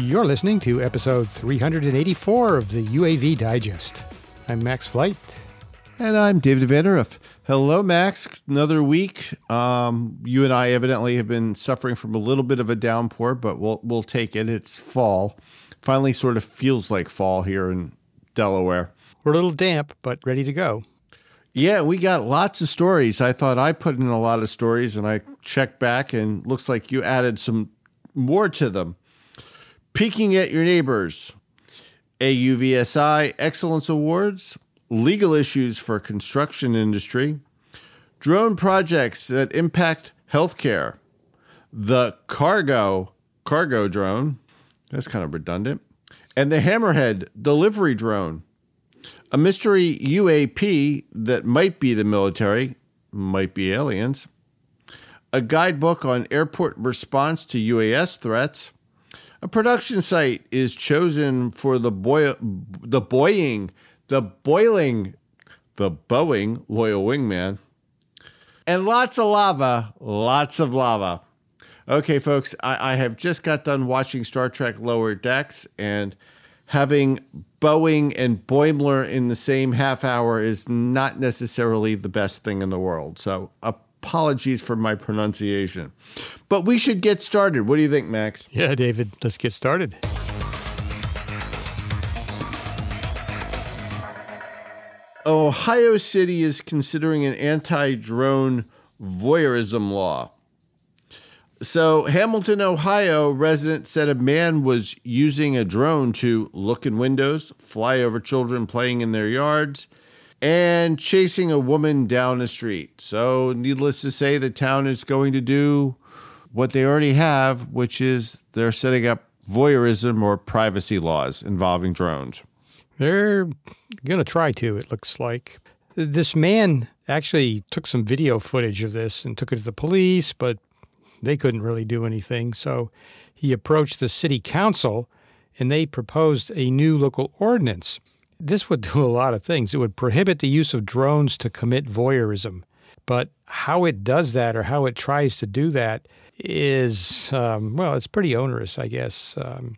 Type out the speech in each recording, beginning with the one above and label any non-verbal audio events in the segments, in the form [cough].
You're listening to episode 384 of the UAV Digest. I'm Max Flight. And I'm David Vandervort. Hello, Max. Another week. Um, you and I evidently have been suffering from a little bit of a downpour, but we'll we'll take it. It's fall. Finally, sort of feels like fall here in Delaware. We're a little damp, but ready to go. Yeah, we got lots of stories. I thought I put in a lot of stories, and I checked back, and looks like you added some more to them. Peeking at your neighbors, AUVSI XCELLENCE Awards, legal issues for construction industry, drone projects that impact healthcare, the cargo cargo drone, that's kind of redundant, and the Hammerhead delivery drone, a mystery UAP that might be the military, might be aliens, a guidebook on airport response to UAS threats a production site is chosen for the boy, the boying, the boiling, the Boeing loyal wingman, and lots of lava, lots of lava. Okay, folks, I, I have just got done watching Star Trek Lower Decks, and having Boeing and Boimler in the same half hour is not necessarily the best thing in the world. So, a apologies for my pronunciation. But we should get started. What do you think, Max? Yeah, David, let's get started. Ohio City is considering an anti drone voyeurism law. So, Hamilton, Ohio resident said a man was using a drone to look in windows, fly over children playing in their yards, and chasing a woman down the street. So, needless to say, the town is going to do what they already have, which is they're setting up voyeurism or privacy laws involving drones. They're going to try to, it looks like. This man actually took some video footage of this and took it to the police, but they couldn't really do anything. So he approached the city council and they proposed a new local ordinance this would do a lot of things. It would prohibit the use of drones to commit voyeurism. But how it does that or how it tries to do that is, um, well, it's pretty onerous, I guess. Um,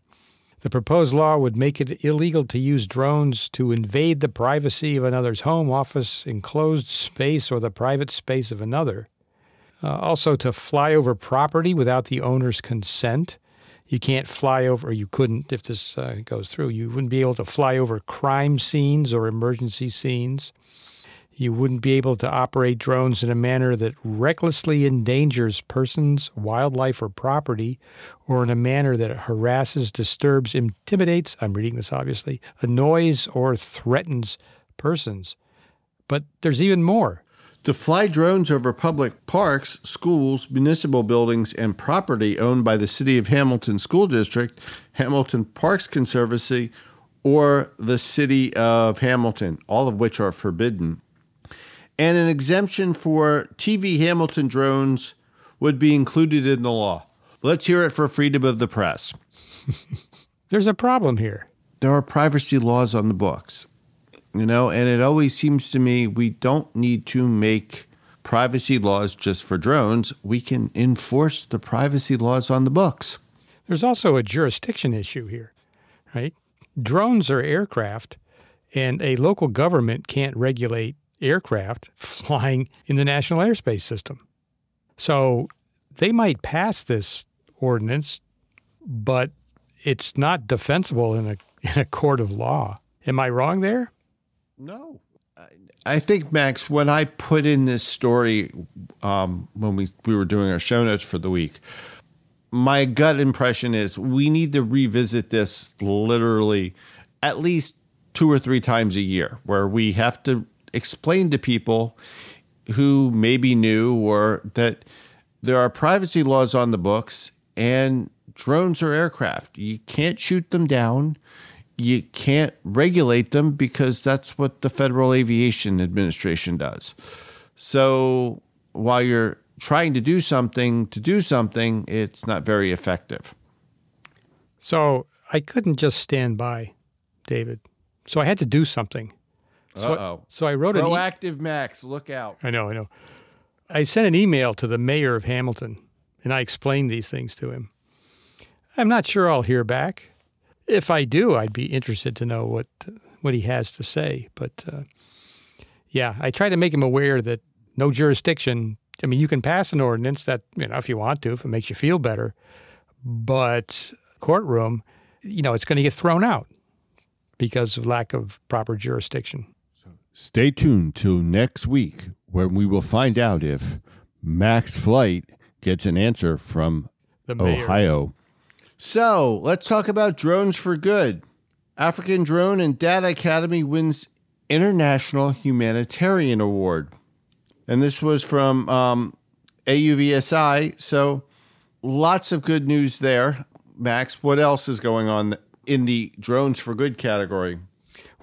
the proposed law would make it illegal to use drones to invade the privacy of another's home, office, enclosed space, or the private space of another. Uh, also, to fly over property without the owner's consent you can't fly over, or you couldn't if this uh, goes through. You wouldn't be able to fly over crime scenes or emergency scenes. You wouldn't be able to operate drones in a manner that recklessly endangers persons, wildlife, or property, or in a manner that harasses, disturbs, intimidates, I'm reading this obviously, annoys, or threatens persons. But there's even more. To fly drones over public parks, schools, municipal buildings, and property owned by the City of Hamilton School District, Hamilton Parks Conservancy, or the City of Hamilton, all of which are forbidden. And an exemption for TV Hamilton drones would be included in the law. Let's hear it for freedom of the press. [laughs] There's a problem here. There are privacy laws on the books you know, and it always seems to me we don't need to make privacy laws just for drones. We can enforce the privacy laws on the books. There's also a jurisdiction issue here, right? Drones are aircraft, and a local government can't regulate aircraft [laughs] flying in the national airspace system. So they might pass this ordinance, but it's not defensible in a, [laughs] in a court of law. Am I wrong there? No. I think Max, when I put in this story um, when we we were doing our show notes for the week, my gut impression is we need to revisit this literally at least two or three times a year, where we have to explain to people who maybe knew or that there are privacy laws on the books and drones are aircraft. You can't shoot them down you can't regulate them because that's what the Federal Aviation Administration does. So while you're trying to do something to do something, it's not very effective. So I couldn't just stand by, David. So I had to do something. So, Uh-oh. so I wrote proactive an e- Max. Look out! I know, I know. I sent an email to the mayor of Hamilton, and I explained these things to him. I'm not sure I'll hear back. If I do, I'd be interested to know what what he has to say. But uh, yeah, I try to make him aware that no jurisdiction. I mean, you can pass an ordinance that you know if you want to, if it makes you feel better, but courtroom, you know, it's going to get thrown out because of lack of proper jurisdiction. Stay tuned till next week when we will find out if Max Flight gets an answer from the Ohio. So let's talk about drones for good. African Drone and Data Academy wins International Humanitarian Award. And this was from um, AUVSI. So lots of good news there. Max, what else is going on in the drones for good category?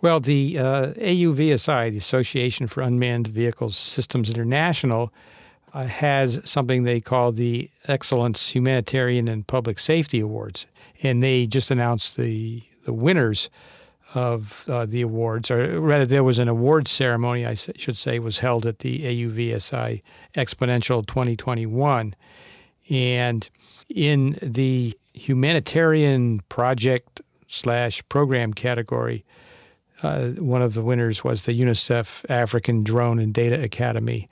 Well, the uh, AUVSI, the Association for Unmanned Vehicles Systems International, uh, has something they call the XCELLENCE Humanitarian and Public Safety Awards. And they just announced the, the winners of uh, the awards, or rather, there was an awards ceremony, I should say, was held at the AUVSI XPONENTIAL 2021. And in the humanitarian project slash program category, uh, one of the winners was the UNICEF African Drone and Data Academy,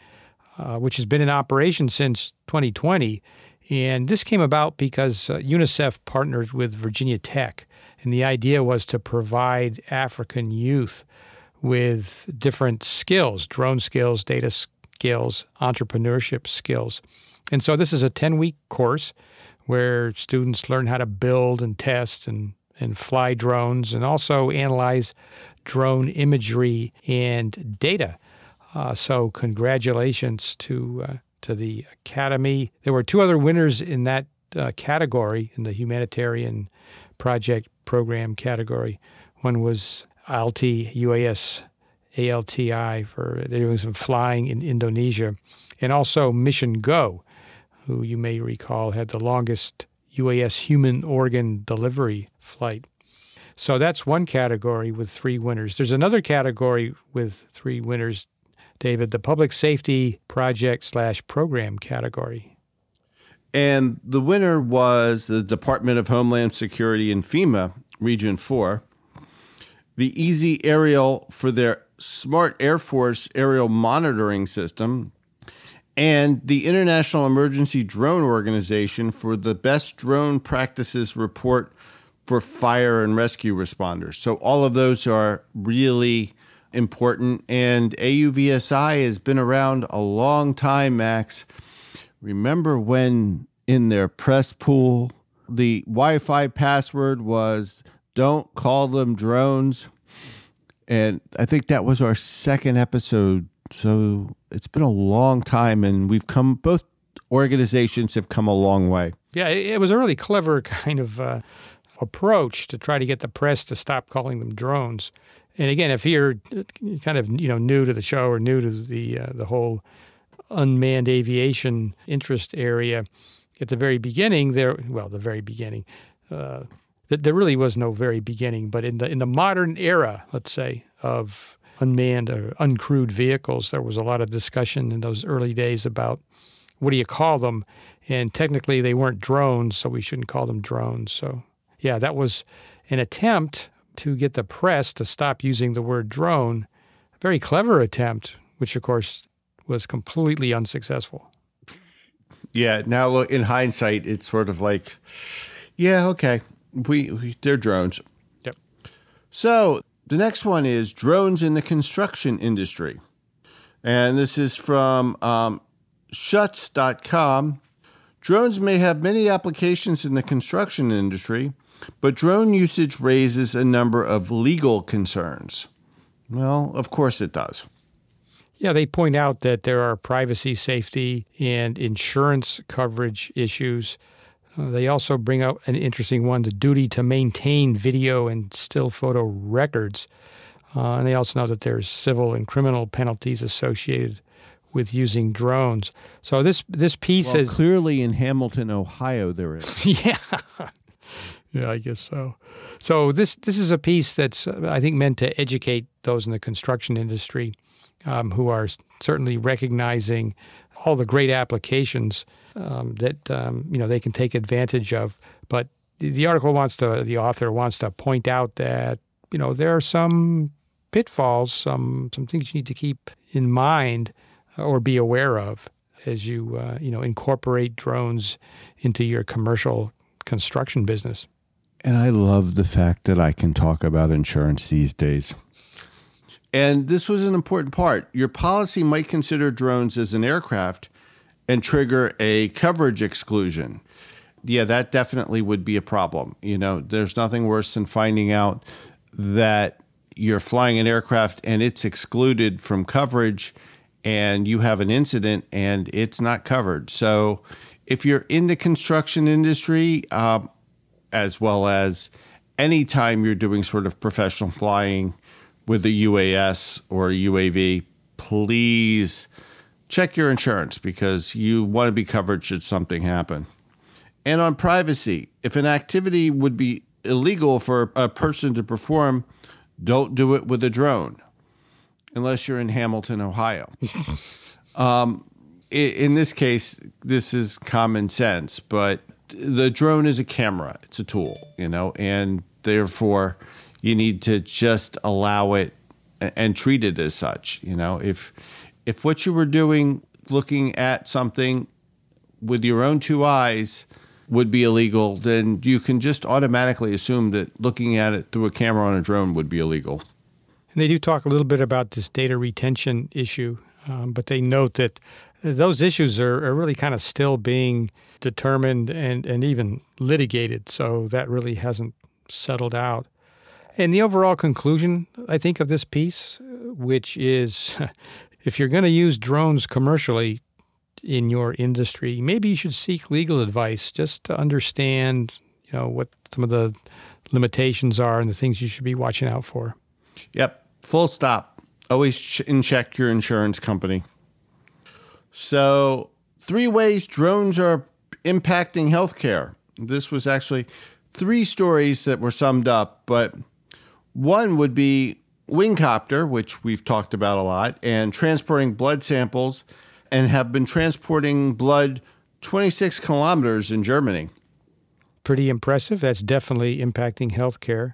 uh, which has been in operation since 2020. And this came about because uh, UNICEF partnered with Virginia Tech. And the idea was to provide African youth with different skills drone skills, data skills, entrepreneurship skills. And so this is a 10 week course where students learn how to build and test and, and fly drones and also analyze drone imagery and data. Uh, so congratulations to uh, to the academy. There were two other winners in that uh, category in the humanitarian project program category. One was ALTI UAS ALTI for they're doing some flying in Indonesia, and also Mission Go, who you may recall had the longest UAS human organ delivery flight. So that's one category with three winners. There's another category with three winners, David, the public safety project slash program category. And the winner was the Department of Homeland Security in FEMA, Region 4. The Easy Aerial for their Smart Air Force aerial monitoring system, and the International Emergency Drone Organization for the Best Drone Practices Report for fire and rescue responders. So all of those are really important. And AUVSI has been around a long time, Max. Remember when in their press pool, the Wi Fi password was don't call them drones? And I think that was our second episode. So it's been a long time, and we've come, both organizations have come a long way. Yeah, it was a really clever [laughs] kind of. Uh approach to try to get the press to stop calling them drones. And again, if you're kind of you know new to the show or new to the uh, the whole unmanned aviation interest area, at the very beginning there, well, the very beginning, uh, there really was no very beginning, but in the in the modern era, let's say of unmanned or uncrewed vehicles, there was a lot of discussion in those early days about what do you call them, and technically they weren't drones, so we shouldn't call them drones. So yeah, that was an attempt to get the press to stop using the word drone. A very clever attempt, which of course was completely unsuccessful. Yeah, now look in hindsight, it's sort of like, yeah, okay, we, we they're drones. Yep. So the next one is drones in the construction industry, and this is from um, Shutts.com. Drones may have many applications in the construction industry, but drone usage raises a number of legal concerns. Well, of course it does. Yeah, they point out that there are privacy, safety, and insurance coverage issues. Uh, they also bring up an interesting one the duty to maintain video and still photo records. Uh, and they also know that there's civil and criminal penalties associated with using drones. So this this piece well, is clearly in Hamilton, Ohio. There is. [laughs] yeah, yeah, I guess so. So this this is a piece that's I think meant to educate those in the construction industry um, who are certainly recognizing all the great applications um, that um, you know they can take advantage of, but the article wants to, the author wants to point out that, you know, there are some pitfalls, some, some things you need to keep in mind or be aware of as you, uh, you know, incorporate drones into your commercial construction business. And I love the fact that I can talk about insurance these days. And this was an important part. Your policy might consider drones as an aircraft and trigger a coverage exclusion. Yeah, that definitely would be a problem. You know, there's nothing worse than finding out that you're flying an aircraft and it's excluded from coverage and you have an incident and it's not covered. So, if you're in the construction industry, um, as well as anytime you're doing sort of professional flying with a UAS or a UAV, please check your insurance because you want to be covered should something happen. And on privacy, if an activity would be illegal for a person to perform, don't do it with a drone unless you're in Hamilton, Ohio. [laughs] um, in this case, this is common sense, but the drone is a camera, it's a tool, you know, and therefore you need to just allow it and treat it as such, you know. If if what you were doing looking at something with your own two eyes would be illegal, then you can just automatically assume that looking at it through a camera on a drone would be illegal. And they do talk a little bit about this data retention issue, um, but they note that those issues are, are really kind of still being determined and, and even litigated. So that really hasn't settled out. And the overall conclusion, I think, of this piece, which is [laughs] if you're going to use drones commercially in your industry, maybe you should seek legal advice just to understand, you know, what some of the limitations are and the things you should be watching out for. Yep. Full stop. Always ch- in check your insurance company. So, three ways drones are impacting healthcare. This was actually three stories that were summed up, but one would be Wingcopter, which we've talked about a lot, and transporting blood samples and have been transporting blood 26 kilometers in Germany. Pretty impressive. That's definitely impacting healthcare.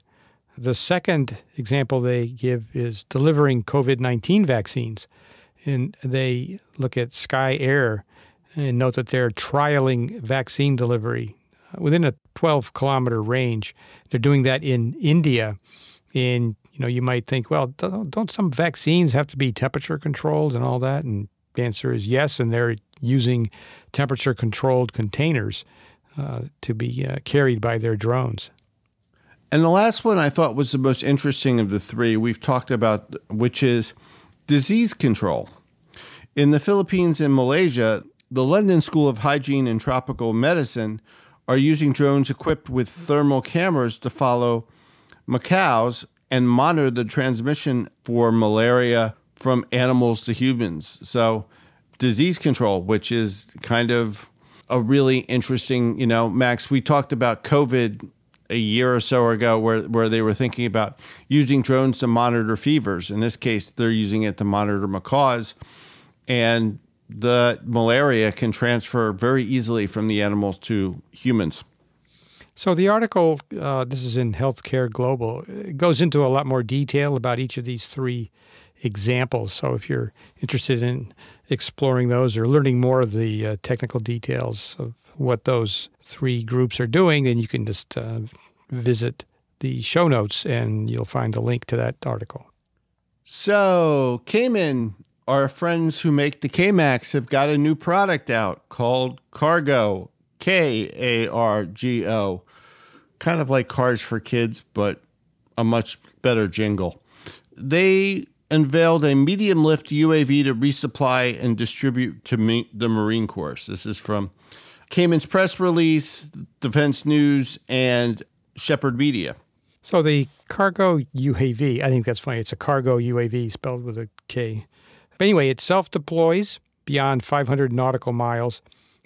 The second example they give is delivering COVID 19 vaccines and they look at Skye Air and note that they're trialing vaccine delivery within a 12 kilometer range. They're doing that in India. And you know, you might think, well, don't some vaccines have to be temperature controlled and all that? And the answer is yes. And they're using temperature controlled containers uh, to be uh, carried by their drones. And the last one I thought was the most interesting of the three we've talked about, which is disease control. In the Philippines and Malaysia, the London School of Hygiene and Tropical Medicine are using drones equipped with thermal cameras to follow macaques and monitor the transmission for malaria from animals to humans. So, disease control, which is kind of a really interesting, you know, Max, we talked about COVID a year or so ago where, where they were thinking about using drones to monitor fevers. In this case, they're using it to monitor macaws. And the malaria can transfer very easily from the animals to humans. So the article, uh, this is in Healthcare Global, it goes into a lot more detail about each of these three examples. So if you're interested in exploring those or learning more of the uh, technical details of what those three groups are doing, then you can just uh, visit the show notes and you'll find the link to that article. So, Kargo, our friends who make the K-Max have got a new product out called Kargo, K A R G O. Kind of like cars for kids, but a much better jingle. They unveiled a medium lift UAV to resupply and distribute to the Marine Corps. This is from Kargo's press release, Defense News, and Shephard Media. So the cargo UAV, I think that's funny. It's a cargo UAV spelled with a K. But anyway, it self deploys beyond 500 nautical miles.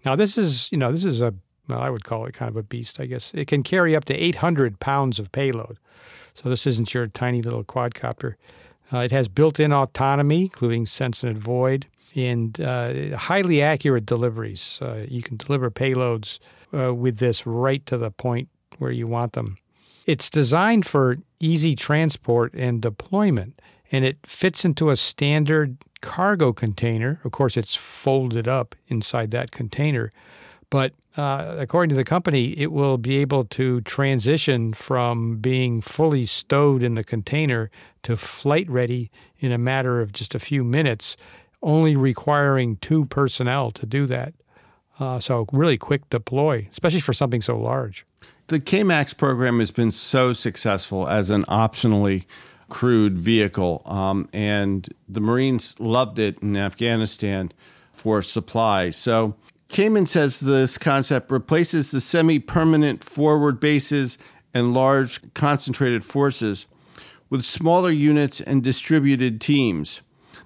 Now, this is, you know, this is a, well, I would call it kind of a beast, I guess. It can carry up to 800 pounds of payload. So this isn't your tiny little quadcopter. Uh, it has built in autonomy, including sense and avoid, and uh, highly accurate deliveries. Uh, you can deliver payloads uh, with this right to the point where you want them. It's designed for easy transport and deployment, and it fits into a standard cargo container. Of course, it's folded up inside that container, but uh, according to the company, it will be able to transition from being fully stowed in the container to flight ready in a matter of just a few minutes, only requiring two personnel to do that. Uh, so, really quick deploy, especially for something so large. The KMAX program has been so successful as an optionally crewed vehicle, um, and the Marines loved it in Afghanistan for supply. So, Kaman says this concept replaces the semi permanent forward bases and large concentrated forces with smaller units and distributed teams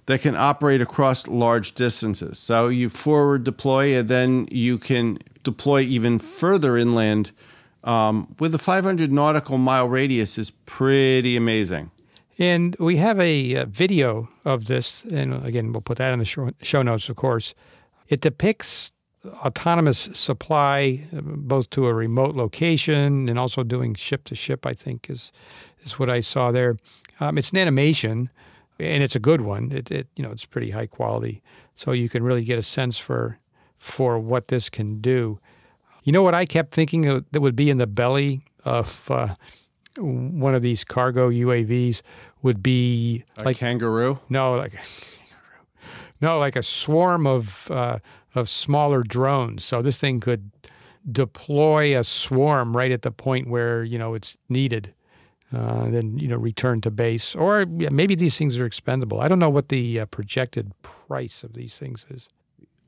that can operate across large distances. So you forward deploy, and then you can deploy even further inland. Um, with a 500 nautical mile radius is pretty amazing. And we have a, a, video of this, and again, we'll put that in the show, show notes, of course. It depicts autonomous supply both to a remote location and also doing ship to ship i think is is what i saw there um, it's an animation and it's a good one it, it you know it's pretty high quality so you can really get a sense for for what this can do you know what i kept thinking that would be in the belly of uh, one of these cargo uavs would be a like kangaroo no like no like a swarm of uh, of smaller drones. So this thing could deploy a swarm right at the point where you know it's needed. Uh, then you know return to base, or yeah, maybe these things are expendable. I don't know what the uh, projected price of these things is.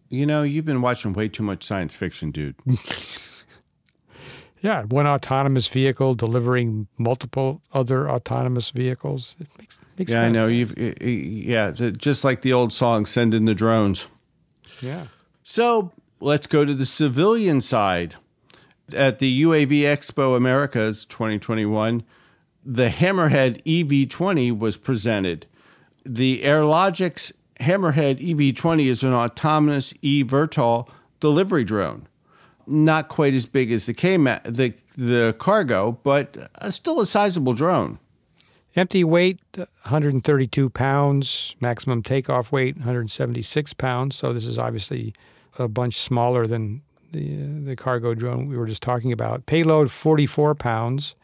You know, you've been watching way too much science fiction, dude. [laughs] yeah, one autonomous vehicle delivering multiple other autonomous vehicles. It makes, makes yeah, I know. You've yeah, just like the old song, "Send in the drones." Yeah. So let's go to the civilian side. At the UAV Expo Americas 2021, the Hammerhead EV20 was presented. The Airlogix Hammerhead EV20 is an autonomous eVTOL delivery drone. Not quite as big as the K the the cargo, but uh, still a sizable drone. Empty weight 132 pounds, maximum takeoff weight 176 pounds. So this is obviously a bunch smaller than the, uh, the cargo drone we were just talking about. Payload 44 pounds,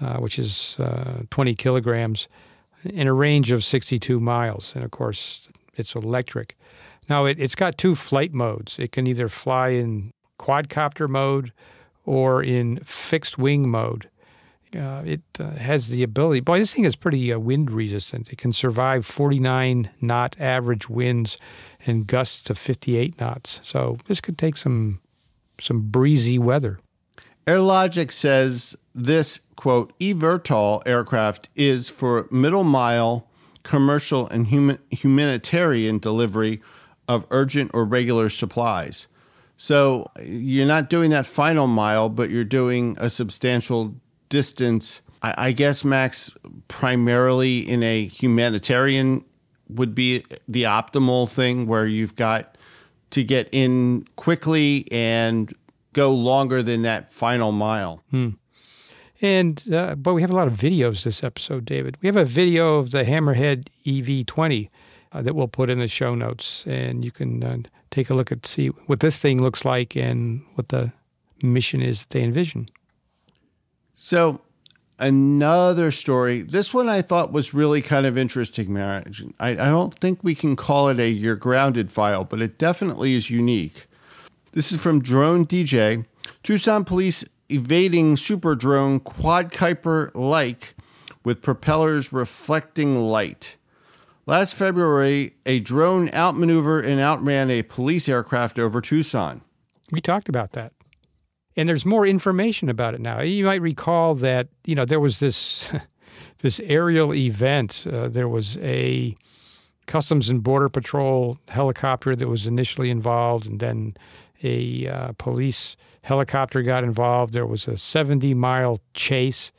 uh, which is uh, 20 kilograms, in a range of 62 miles. And of course, it's electric. Now, it, it's got two flight modes. It can either fly in quadcopter mode or in fixed wing mode. Uh, it uh, has the ability. Boy, this thing is pretty uh, wind resistant. It can survive 49 knot average winds and gusts to 58 knots. So this could take some some breezy weather. Airlogix says this quote eVTOL aircraft is for middle mile commercial and human, humanitarian delivery of urgent or regular supplies. So you're not doing that final mile, but you're doing a substantial distance. I, I guess Max primarily in a humanitarian would be the optimal thing where you've got to get in quickly and go longer than that final mile. Hmm. And uh, but we have a lot of videos this episode, David. We have a video of the Hammerhead EV20 uh, that we'll put in the show notes, and you can uh, take a look at see what this thing looks like and what the mission is that they envision. So another story. This one I thought was really kind of interesting, Marriage. I, I don't think we can call it a You're Grounded file, but it definitely is unique. This is from Drone DJ. Tucson police evading super drone quadcopter like with propellers reflecting light. Last February, a drone outmaneuvered and outran a police aircraft over Tucson. We talked about that and there's more information about it now. You might recall that you know there was this [laughs] this aerial event. Uh, there was a Customs and Border Patrol helicopter that was initially involved, and then a uh, police helicopter got involved. There was a 70 mile chase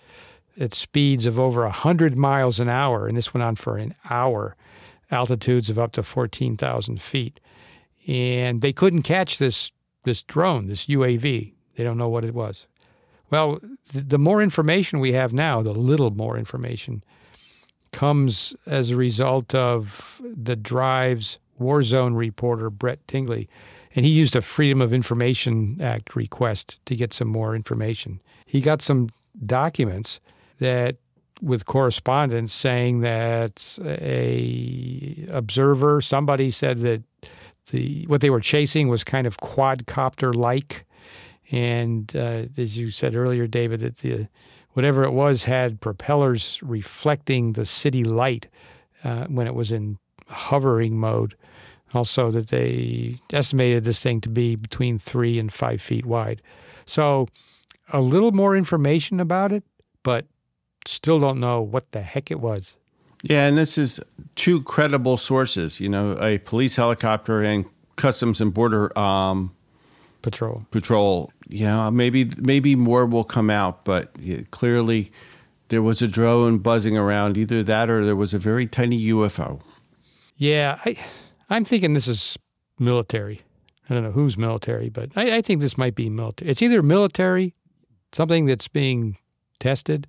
at speeds of over 100 miles an hour, and this went on for an hour, altitudes of up to 14,000 feet. And they couldn't catch this this drone, this UAV. They don't know what it was. Well, the more information we have now, the little more information, comes as a result of the Drive's war zone reporter, Brett Tingley. And he used a Freedom of Information Act request to get some more information. He got some documents that with correspondence saying that a observer, somebody said that the what they were chasing was kind of quadcopter like, and uh, as you said earlier, David, that the whatever it was had propellers reflecting the city light uh, when it was in hovering mode. Also, that they estimated this thing to be between three and five feet wide. So, a little more information about it, but still don't know what the heck it was. Yeah, and this is two credible sources. You know, a police helicopter and Customs and Border um, Patrol. Patrol. Yeah, maybe maybe more will come out, but clearly there was a drone buzzing around. Either that, or there was a very tiny UFO. Yeah, I, I'm thinking this is military. I don't know who's military, but I, I think this might be military. It's either military, something that's being tested,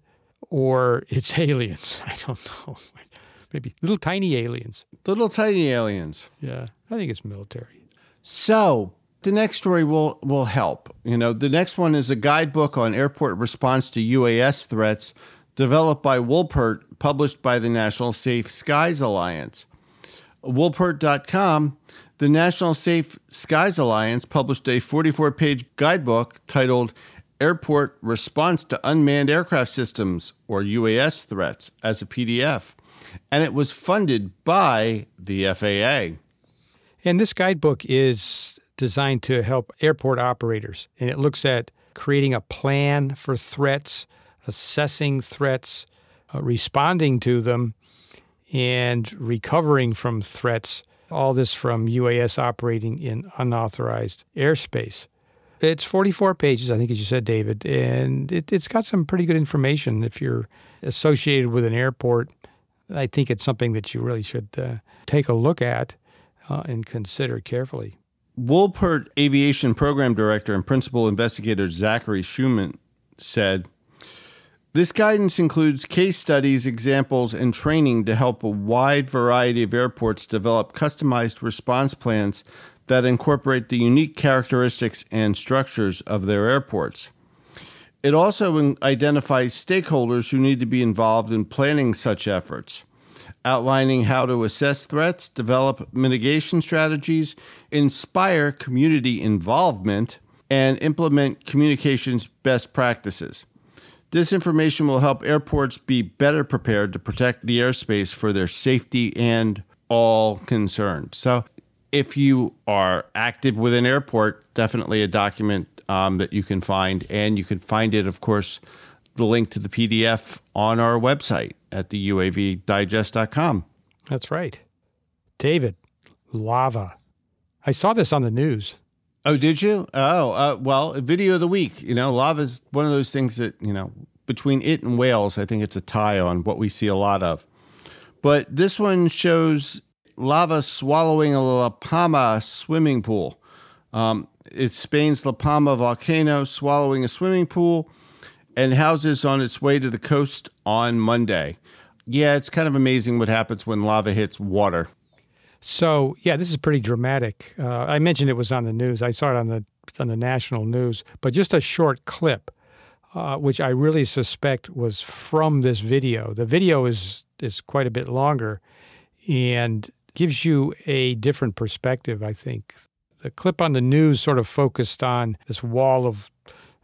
or it's [laughs] aliens. I don't know. [laughs] Maybe little tiny aliens. Little tiny aliens. Yeah, I think it's military. So the next story will will help. You know, the next one is a guidebook on airport response to UAS threats, developed by Woolpert, published by the National Safe Skies Alliance. Woolpert.com, the National Safe Skies Alliance published a 44 page guidebook titled Airport Response to Unmanned Aircraft Systems, or UAS Threats, as a PDF, and it was funded by the FAA. And this guidebook is designed to help airport operators, and it looks at creating a plan for threats, assessing threats, uh, responding to them, and recovering from threats. All this from UAS operating in unauthorized airspace. It's 44 pages, I think, as you said, David, and it, has got some pretty good information. If you're associated with an airport, I think it's something that you really should uh, take a look at uh, and consider carefully. Woolpert Aviation Program Director and Principal Investigator Zachary Schumann said, this guidance includes case studies, examples, and training to help a wide variety of airports develop customized response plans that incorporate the unique characteristics and structures of their airports. It also identifies stakeholders who need to be involved in planning such efforts, outlining how to assess threats, develop mitigation strategies, inspire community involvement, and implement communications best practices. This information will help airports be better prepared to protect the airspace for their safety and all concerned. So, if you are active with an airport, definitely a document um, that you can find. And you can find it, of course, the link to the PDF on our website at the UAVdigest.com. That's right. David, lava. I saw this on the news. Oh, did you? Oh, uh, well, video of the week. You know, lava is one of those things that, you know, between it and whales, I think it's a tie on what we see a lot of. But this one shows lava swallowing a La Palma swimming pool. Um, it's Spain's La Palma volcano swallowing a swimming pool and houses on its way to the coast on Monday. Yeah, it's kind of amazing what happens when lava hits water. So, yeah, this is pretty dramatic. Uh, I mentioned it was on the news. I saw it on the on the national news, but just a short clip, uh, which I really suspect was from this video. The video is is quite a bit longer, and gives you a different perspective, I think. The clip on the news sort of focused on this wall of,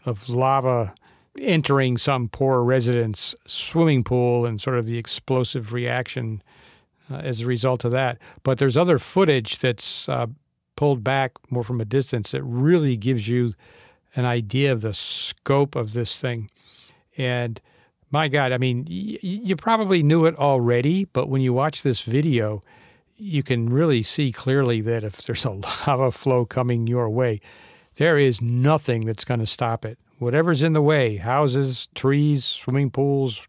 of lava entering some poor resident's swimming pool and sort of the explosive reaction uh, as a result of that. But there's other footage that's uh, pulled back more from a distance that really gives you an idea of the scope of this thing. And my God, I mean, y- you probably knew it already, but when you watch this video, you can really see clearly that if there's a [laughs] lava flow coming your way, there is nothing that's going to stop it. Whatever's in the way, houses, trees, swimming pools,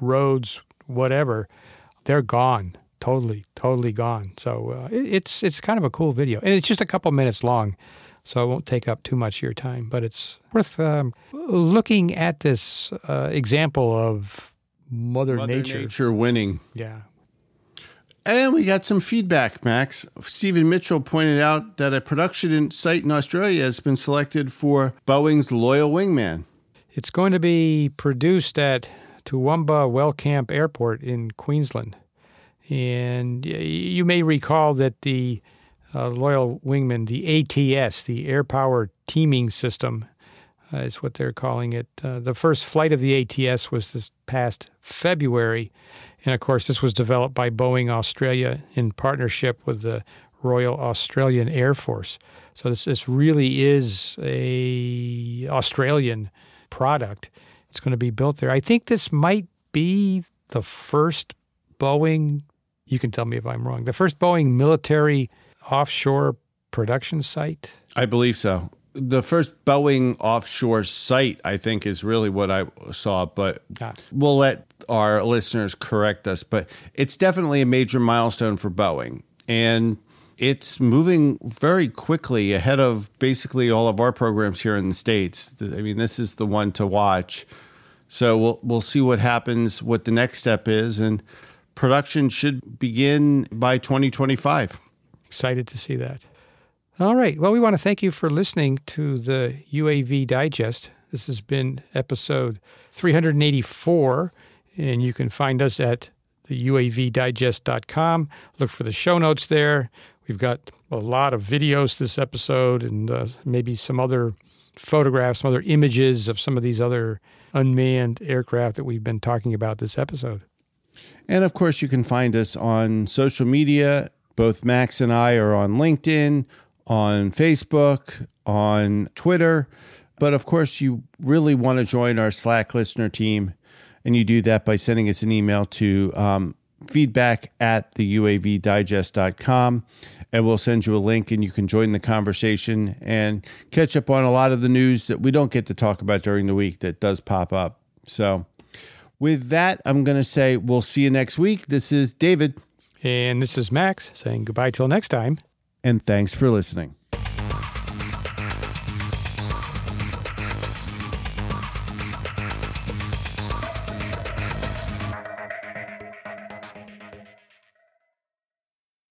roads, whatever, they're gone. Totally, totally gone. So uh, it, it's it's kind of a cool video, and it's just a couple minutes long. so it won't take up too much of your time. But it's worth um, looking at this uh, example of Mother, Mother Nature. Nature winning. Yeah. And we got some feedback, Max. Stephen Mitchell pointed out that a production site in Australia has been selected for Boeing's Loyal Wingman. It's going to be produced at Toowoomba Wellcamp Airport in Queensland. And you may recall that the uh, Loyal Wingman, the ATS, the Air Power Teaming System, uh, is what they're calling it. Uh, the first flight of the ATS was this past February. And of course, this was developed by Boeing Australia in partnership with the Royal Australian Air Force. So this, this really is a Australian product. It's going to be built there. I think this might be the first Boeing, you can tell me if I'm wrong, the first Boeing military offshore production site. I believe so. The first Boeing offshore site, I think, is really what I saw, but Ah. we'll let our listeners correct us. But it's definitely a major milestone for Boeing. And it's moving very quickly ahead of basically all of our programs here in the States. I mean, this is the one to watch. So we'll we'll see what happens, what the next step is, and production should begin by 2025. Excited to see that. All right. Well, we want to thank you for listening to the UAV Digest. This has been episode 384, and you can find us at the UAVdigest.com. Look for the show notes there. We've got a lot of videos this episode and uh, maybe some other photographs, some other images of some of these other unmanned aircraft that we've been talking about this episode. And of course, you can find us on social media. Both Max and I are on LinkedIn, on Facebook, on Twitter. But of course, you really want to join our Slack listener team. And you do that by sending us an email to um, feedback at the UAVdigest.com. And we'll send you a link and you can join the conversation and catch up on a lot of the news that we don't get to talk about during the week that does pop up. So, with that, I'm going to say we'll see you next week. This is David, And this is Max saying goodbye till next time. and thanks for listening.